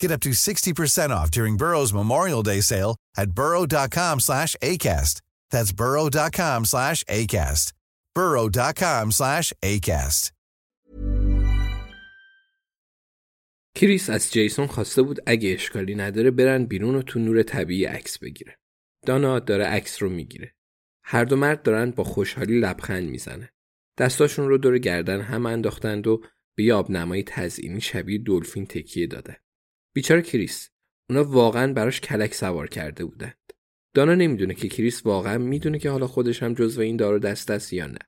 Get up to 60% off during Burrow's Memorial Day sale at burrow.com slash ACAST. That's burrow.com slash ACAST. burrow.com slash ACAST. کریس از جیسون خواسته بود اگه اشکالی نداره برن بیرون و تو نور طبیعی عکس بگیره. دانا داره عکس رو می‌گیره. هر دو مرد دارن با خوشحالی لبخند می‌زنه. دستاشون رو دور گردن هم انداختند و به یه آبنمای تزئینی شبیه دلفین تکیه دادن. بیچاره کریس اونا واقعا براش کلک سوار کرده بودند. دانا نمی‌دونه که کریس واقعا می‌دونه که حالا خودش هم جزو این دار و دست است یا نه.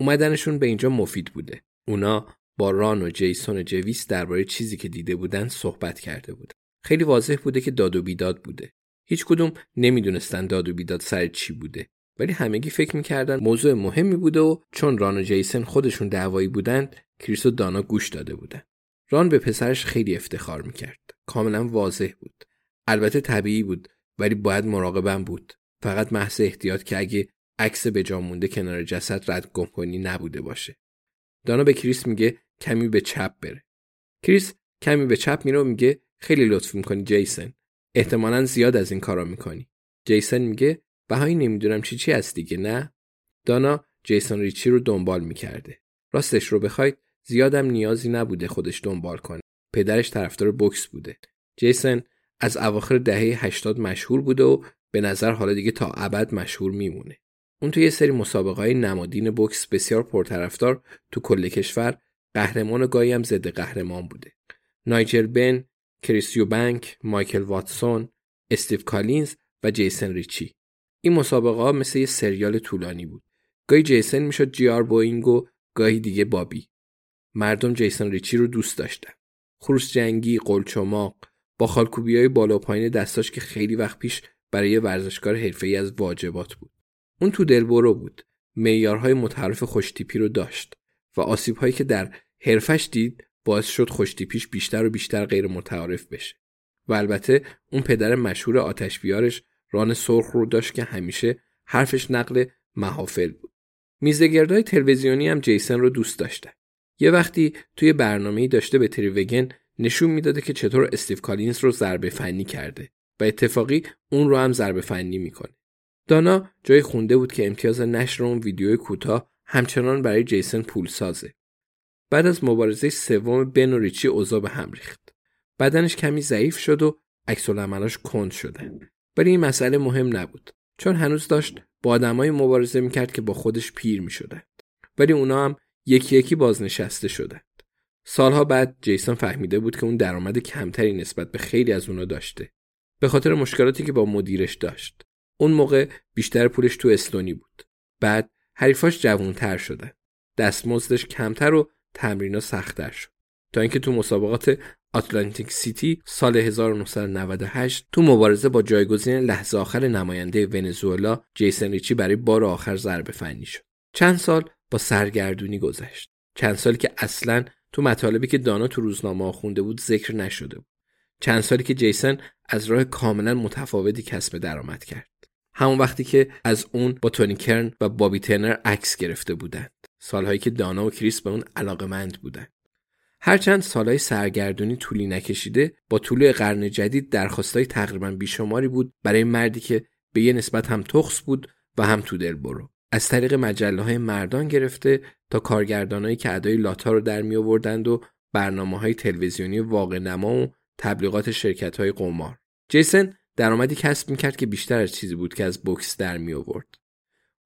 اومدنشون به اینجا مفید بوده. اونا با ران و جیسون و جویس درباره چیزی که دیده بودن صحبت کرده بود. خیلی واضح بوده که داد و بیداد بوده. هیچ کدوم نمی‌دونستن داد و بیداد سر چی بوده. ولی همگی فکر می‌کردن موضوع مهمی بوده و چون ران و جیسن خودشون دعوایی بودند کریس و دانا گوش داده بودن. ران به پسرش خیلی افتخار می‌کرد. کاملا واضح بود. البته طبیعی بود ولی باید مراقبم بود. فقط محض احتیاط که اگه عکس به جا مونده کنار جسد رد گم کنی نبوده باشه. دانا به کریس میگه کمی به چپ بره. کریس کمی به چپ میره و میگه خیلی لطف می‌کنی جیسن. احتمالا زیاد از این کارا می‌کنی. جیسن میگه بهایی نمی‌دونم چی چی هست دیگه نه؟ دانا جیسون ریچی رو دنبال می‌کرده. راستش رو بخواید زیادم نیازی نبوده خودش دنبال کنه. پدرش طرفدار بوکس بوده. جیسن از اواخر دهه 80 مشهور بوده و به نظر حالا دیگه تا ابد مشهور میمونه. اون توی یه سری مسابقه های نمادین بوکس بسیار پرطرفدار تو کل کشور قهرمان و گاهی هم ضد قهرمان بوده. نایجل بن، کریس یوبنک، مایکل واتسون، استیو کالینز و جیسن ریچی. این مسابقه ها مثل یه سریال طولانی بود. گاهی جیسن می‌شد جی آر یوئینگ و گاهی دیگه بابی. مردم جیسن ریچی رو دوست داشتن. خروس جنگی، قلچماق، با خالکوبی های بالا پایین دستاش که خیلی وقت پیش برای ورزشکار حرفه‌ای از واجبات بود. اون تو دلبرو بود. معیارهای متعارف خوشتیپی رو داشت و آسیبهایی که در حرفش دید باعث شد خوشتیپیش بیشتر و بیشتر غیر متعارف بشه. و البته اون پدر مشهور آتش بیارش ران سرخ رو داشت که همیشه حرفش نقل محافل بود. میزگردهای تلویزیونی هم جیسن رو دوست داشته. یه وقتی توی برنامه‌ای داشته به تریوگن نشون می‌داده که چطور استیو کالینز رو ضربه فنی کرده و اتفاقی اون رو هم ضربه فنی می‌کنه. دانا جای خونده بود که امتیاز نشر اون ویدیو کوتاه همچنان برای جیسن پول سازه. بعد از مبارزه سوم بن و ریچی اوضاع به هم ریخت. بدنش کمی ضعیف شد و عکس کند شدن. ولی این مسئله مهم نبود چون هنوز داشت با آدمای مبارزه می‌کرد که با خودش پیر می‌شدند. ولی اونا هم یکی یکی بازنشسته شدند. سالها بعد جیسون فهمیده بود که اون درآمد کمتری نسبت به خیلی از اونا داشته. به خاطر مشکلاتی که با مدیرش داشت. اون موقع بیشتر پولش تو استونی بود. بعد حریفاش جوانتر شدن. دستمزدش کمتر و تمرینا سختتر شد. تا اینکه تو مسابقات آتلانتیک سیتی سال 1998 تو مبارزه با جایگزین لحظه آخر نماینده ونزوئلا جیسن ریچی برای بار آخر ضربه فنی شد. چند سال با سرگردونی گذشت. چند سالی که اصلا تو مطالبی که دانا تو روزنامه خونده بود ذکر نشده بود. چند سالی که جیسن از راه کاملا متفاوتی کسب درآمد کرد. همون وقتی که از اون با تونی کرن و بابی ترنر عکس گرفته بودند. سالهایی که دانا و کریس به اون علاقمند بودن هرچند سالهای سرگردونی طولی نکشیده با طول قرن جدید درخواستای تقریبا بیشماری بود برای مردی که به یه نسبت هم تخص بود و هم تو دل برو از طریق مجله های مردان گرفته تا کارگردانایی که ادای لاتا رو در می آوردند و برنامه های تلویزیونی واقع نما و تبلیغات شرکت های قمار. جیسن درآمدی کسب می‌کرد که بیشتر از چیزی بود که از بوکس در می آورد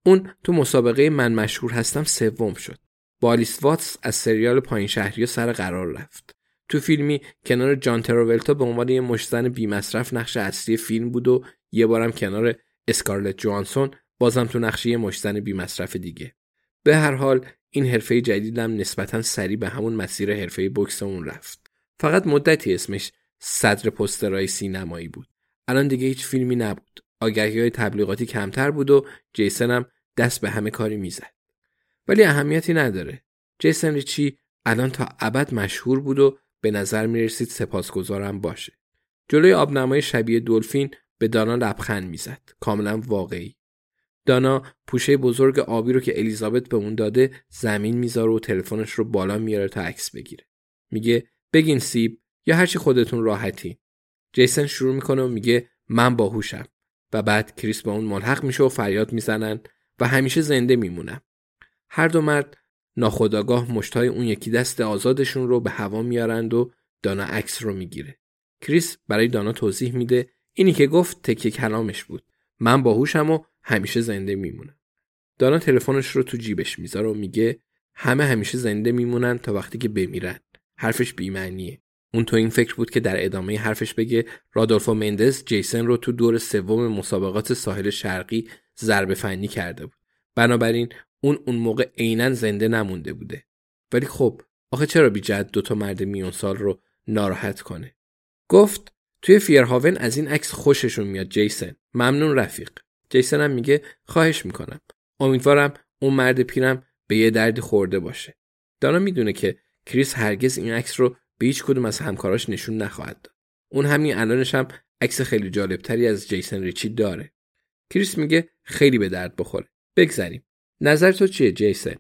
اون تو مسابقه من مشهور هستم سوم شد. بالیس واتس از سریال پایین شهری سر قرار رفت. تو فیلمی کنار جان تراولتا به عنوان یه مشزن بیمصرف نقش اصلی فیلم بود و یه بارم کنار اسکارلت جوانسون بازم تو نقشه یه مشزن بیمصرف دیگه. به هر حال این حرفه جدیدم نسبتا سریع به همون مسیر حرفه بوکس اون رفت. فقط مدتی اسمش صدر پسترهای سینمایی بود. الان دیگه هیچ فیلمی نبود. آگهی های تبلیغاتی کمتر بود و جیسن هم دست به همه کاری می‌زد. ولی اهمیتی نداره. جیسن ریچی الان تا ابد مشهور بود و به نظر می رسید سپاسگزارم باشه. جلوی آبنمای شبیه دلفین به دانا لبخند می‌زد. کاملا واقعی. دانا پوشه بزرگ آبی رو که الیزابت به اون داده زمین می‌ذاره و تلفنش رو بالا میاره تا عکس بگیره. میگه بگین سیب یا هرچی خودتون راحتی. جیسن شروع می‌کنه و میگه من باهوشم. و بعد کریس با اون ملحق میشه و فریاد می‌زنن و همیشه زنده میمونم هر دو مرد ناخداگاه مشتای اون یکی دست آزادشون رو به هوا میارند و دانا عکس رو می‌گیره. کریس برای دانا توضیح میده اینی که گفت تکه کلامش بود. من باهوشم و همیشه زنده میمونم دانا تلفنش رو تو جیبش می‌ذاره و میگه همه همیشه زنده میمونن تا وقتی که بمیرن. حرفش بیمعنیه. اون تو این فکر بود که در ادامه حرفش بگه رادولفو مندز جیسن رو تو دور سوم مسابقات ساحل شرقی ضربه فنی کرده بود. بنابراین اون اون موقع عینا زنده نمونده بوده. ولی خب آخه چرا بی جد دوتا مرد میون سال رو ناراحت کنه؟ گفت توی فیرهاون از این عکس خوششون میاد جیسن. ممنون رفیق. جیسن هم میگه خواهش می‌کنم. امیدوارم اون مرد پیرم به یه دردی خورده باشه. دانا می‌دونه که کریس هرگز این عکس رو به هیچ کدوم از همکاراش نشون نخواهد داد. اون همین الانش هم عکس خیلی جالبتری از جیسن ریچی داره. کریس میگه خیلی به درد بخوره. بگذریم. نظر تو چیه جیسن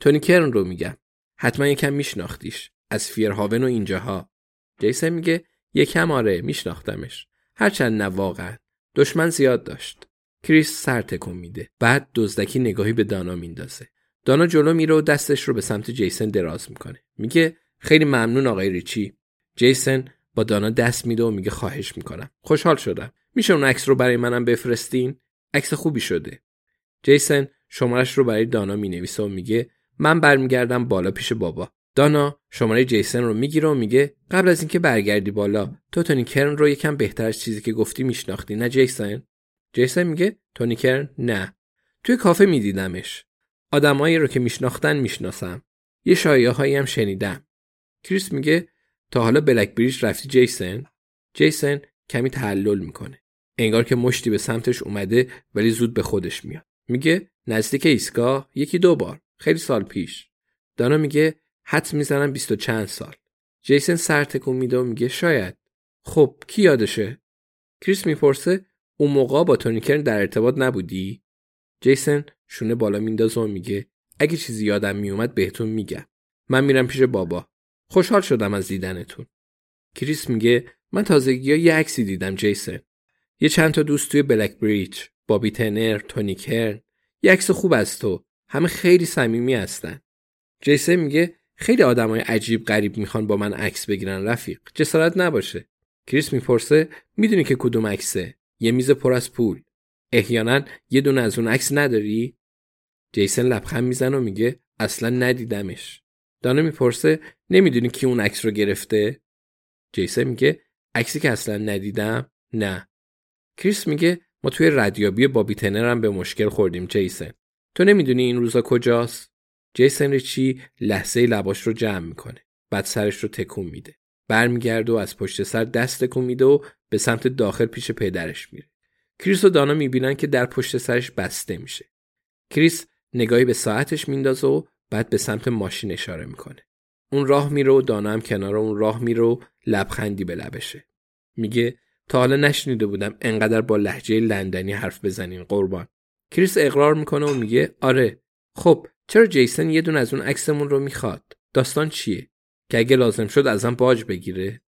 تونی کرن رو میگم. حتما یکم میشناختیش. از فیرهاون و اینجاها. جیسن میگه یکم آره میشناختمش. هرچند نه واقعا. دشمن زیاد داشت. کریس سر تکون میده. بعد دزدکی نگاهی به دانا میندازه. دانا جلو میره و دستش رو به سمت جیسن دراز می‌کنه. میگه خیلی ممنون آقای ریچی. جیسن با دانا دست میده و میگه خواهش می‌کنم. خوشحال شدم. میشه اون عکس رو برای منم بفرستین؟ عکس خوبی شده. جیسن شمارش رو برای دانا می‌نویسه و میگه من برمیگردم بالا پیش بابا. دانا شماره جیسن رو می‌گیره و میگه قبل از اینکه برگردی بالا تو تونی کرن رو یکم بهتر از چیزی که گفتی میشناختی نه جیسن؟ جیسن میگه تونی کرن نه. توی کافه میدیدمش. آدمایی رو که میشناختن می‌شناسم. یه شایعه هایی هم شنیدم. کریس میگه تا حالا بلک بریج رفتی جیسن؟ جیسن کمی تعلل می‌کنه. انگار که مشتی به سمتش اومده ولی زود به خودش میاد. میگه نزدیک ایستگاه یکی دو بار. خیلی سال پیش. دانا میگه حد می‌زنم بیست و چند سال. جیسن سر تکون میده و میگه شاید. خب کی یادشه؟ کریس می‌پرسه اون موقع با تونی کرن در ارتباط نبودی؟ جیسن شونه بالا میندازه و میگه اگه چیزی یادم میومد بهتون میگم. من میرم پیش بابا. خوشحال شدم از دیدنتون. کریس میگه من تازگی ها یه عکسی دیدم جیسن. یه چند تا دوست توی بلک بریج بابی تنر تونی کرن. یه عکس خوب از تو. همه خیلی صمیمی هستن. جیسن میگه خیلی آدمای عجیب غریب می‌خوان با من عکس بگیرن رفیق. جسارت نباشه. کریس می‌پرسه می‌دونی که کدوم عکسه؟ یه میز پر از پول. احیانا یه دونه از اون عکس نداری؟ جیسن لبخند می‌زنه و میگه اصلا ندیدمش. دانا می‌پرسه نمی‌دونی کی اون عکس رو گرفته؟ جیسن میگه عکسی که اصلا ندیدم؟ نه. کریس میگه ما توی ردیابی بابی تنر هم به مشکل خوردیم جیسن. تو نمی‌دونی این روزا کجاست؟ جیسن ریچی لحظه لباش رو جمع می‌کنه. بعد سرش رو تکون میده. برمیگرده و از پشت سر دست میده و به سمت داخل پیش پدرش میره. کریس و دانا می‌بینن که در پشت سرش بسته میشه. کریس نگاهی به ساعتش میندازه و بعد به سمت ماشین اشاره می‌کنه. اون راه میره و دانا هم کنار اون راه میره و لبخندی به لبشه. میگه تا حالا نشنیده بودم انقدر با لحجه لندنی حرف بزنین قربان. کریس اقرار می‌کنه و میگه آره خب چرا جیسن یه دون از اون عکسمون رو می‌خواد؟ داستان چیه؟ که اگه لازم شد ازم باج بگیره.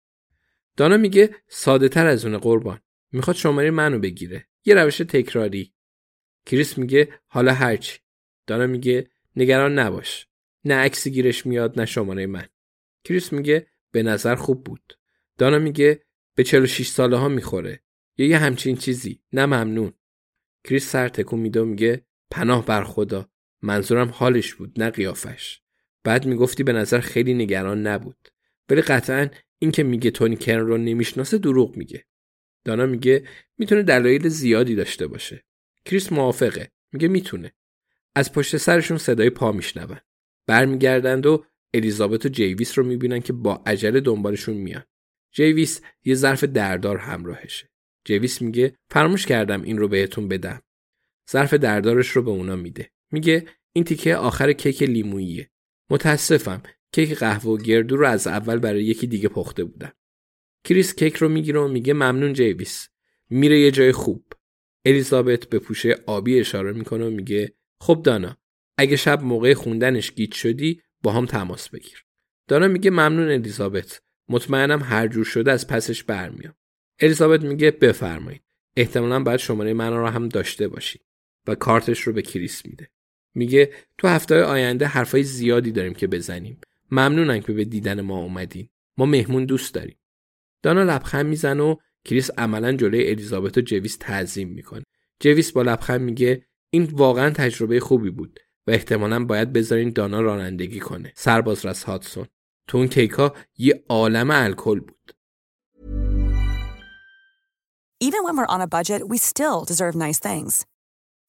دانا میگه ساده تر از اون قربان. می‌خواد شماره منو بگیره. یه روش تکراری. کریس میگه حالا هرچی دانا میگه نگران نباش. نه عکسی گیرش میاد نه شماره من. کریس میگه به نظر خوب بود. دانا میگه به 46 ساله ها می‌خوره. یا یه همچین چیزی. نه ممنون. کریس سر تکون میده میگه پناه بر خدا. منظورم حالش بود نه قیافش. بعد می‌گفتی به نظر خیلی نگران نبود. ولی قطعا این که میگه تونی کرن رو نمی‌شناسه دروغ میگه. دانا میگه می‌تونه دلایل زیادی داشته باشه. کریس موافقه. میگه می‌تونه. از پشت سرشون صدای پا میشنون. برمیگردند و الیزابت و جویس رو می‌بینن که با عجله دنبالشون میان. جویس یه ظرف دردار همراهشه. جویس میگه فراموش کردم این رو بهتون بدم. ظرف دردارش رو به اونا میده. میگه این تیکه آخر کیک لیموییه. متاسفم. کیک قهوه و گردو رو از اول برای یکی دیگه پخته بودم. کریس کیک رو می‌گیره و میگه ممنون جویس. میره یه جای خوب. الیزابت به پوشه آبی اشاره می‌کنه و میگه خب دانا اگه شب موقع خوندنش گیج شدی با هم تماس بگیر. دانا میگه ممنون الیزابت. مطمئنم هر جور شده از پسش برمیام. الیزابت میگه بفرمایید. احتمالا باید شماره من رو هم داشته باشید و کارتش رو به کریس میده. میگه تو هفته آینده حرفای زیادی داریم که بزنیم. ممنونم که به دیدن ما اومدین. ما مهمون دوست داریم. دانا لبخند می‌زنه و کریس عملا جلوی الیزابت و جویس تعظیم می‌کنه. جویس با لبخند میگه این واقعا تجربه خوبی بود و احتمالا باید بذارین دانا رانندگی کنه. سربازرس هادسون تو اون کیکا یه عالم الکل بود. Even when we're on a budget, we still deserve nice things.